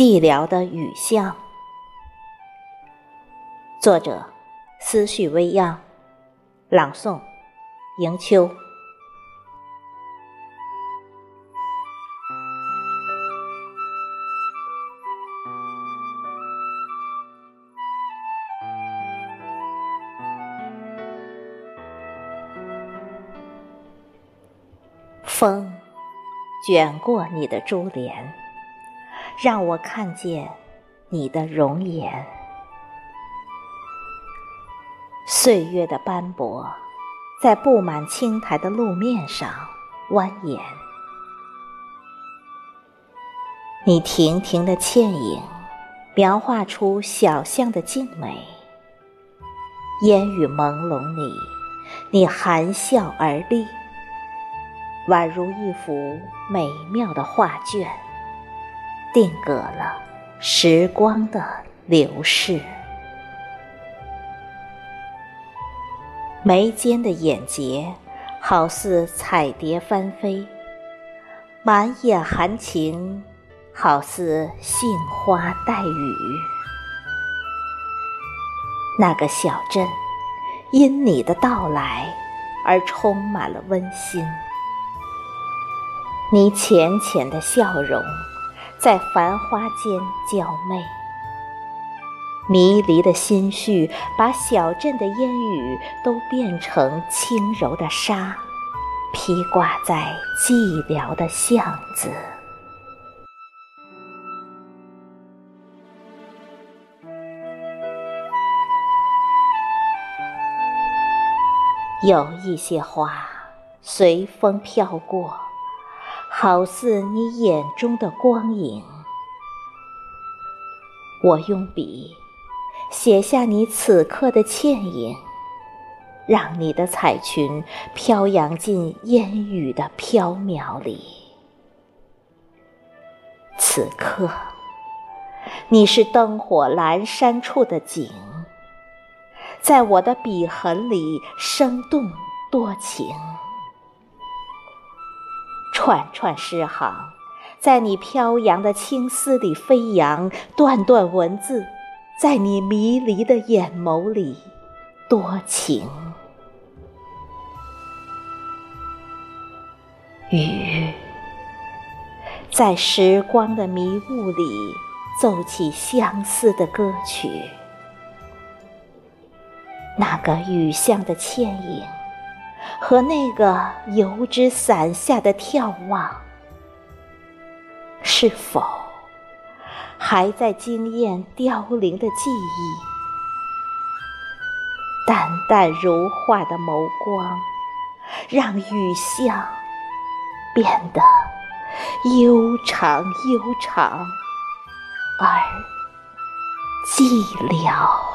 寂寥的雨巷。作者：思绪微漾，朗诵：迎秋。风卷过你的珠帘，让我看见你的容颜。岁月的斑驳，在布满青苔的路面上蜿蜒。你亭亭的倩影，描画出小巷的静美。烟雨朦胧里，你含笑而立。宛如一幅美妙的画卷，定格了时光的流逝。眉间的眼睫，好似彩蝶翻飞；满眼含情，好似杏花带雨。那个小镇，因你的到来而充满了温馨。你浅浅的笑容，在繁花间娇媚。迷离的心绪，把小镇的烟雨都变成轻柔的纱，披挂在寂寥的巷子。有一些花，随风飘过。好似你眼中的光影，我用笔写下你此刻的倩影，让你的彩裙飘扬进烟雨的飘渺里。此刻，你是灯火阑珊处的景，在我的笔痕里生动多情。串串诗行，在你飘扬的青丝里飞扬；段段文字，在你迷离的眼眸里多情。雨，在时光的迷雾里奏起相思的歌曲。那个雨巷的倩影。和那个油纸伞下的眺望，是否还在惊艳凋零的记忆？淡淡如画的眸光，让雨巷变得悠长悠长而寂寥。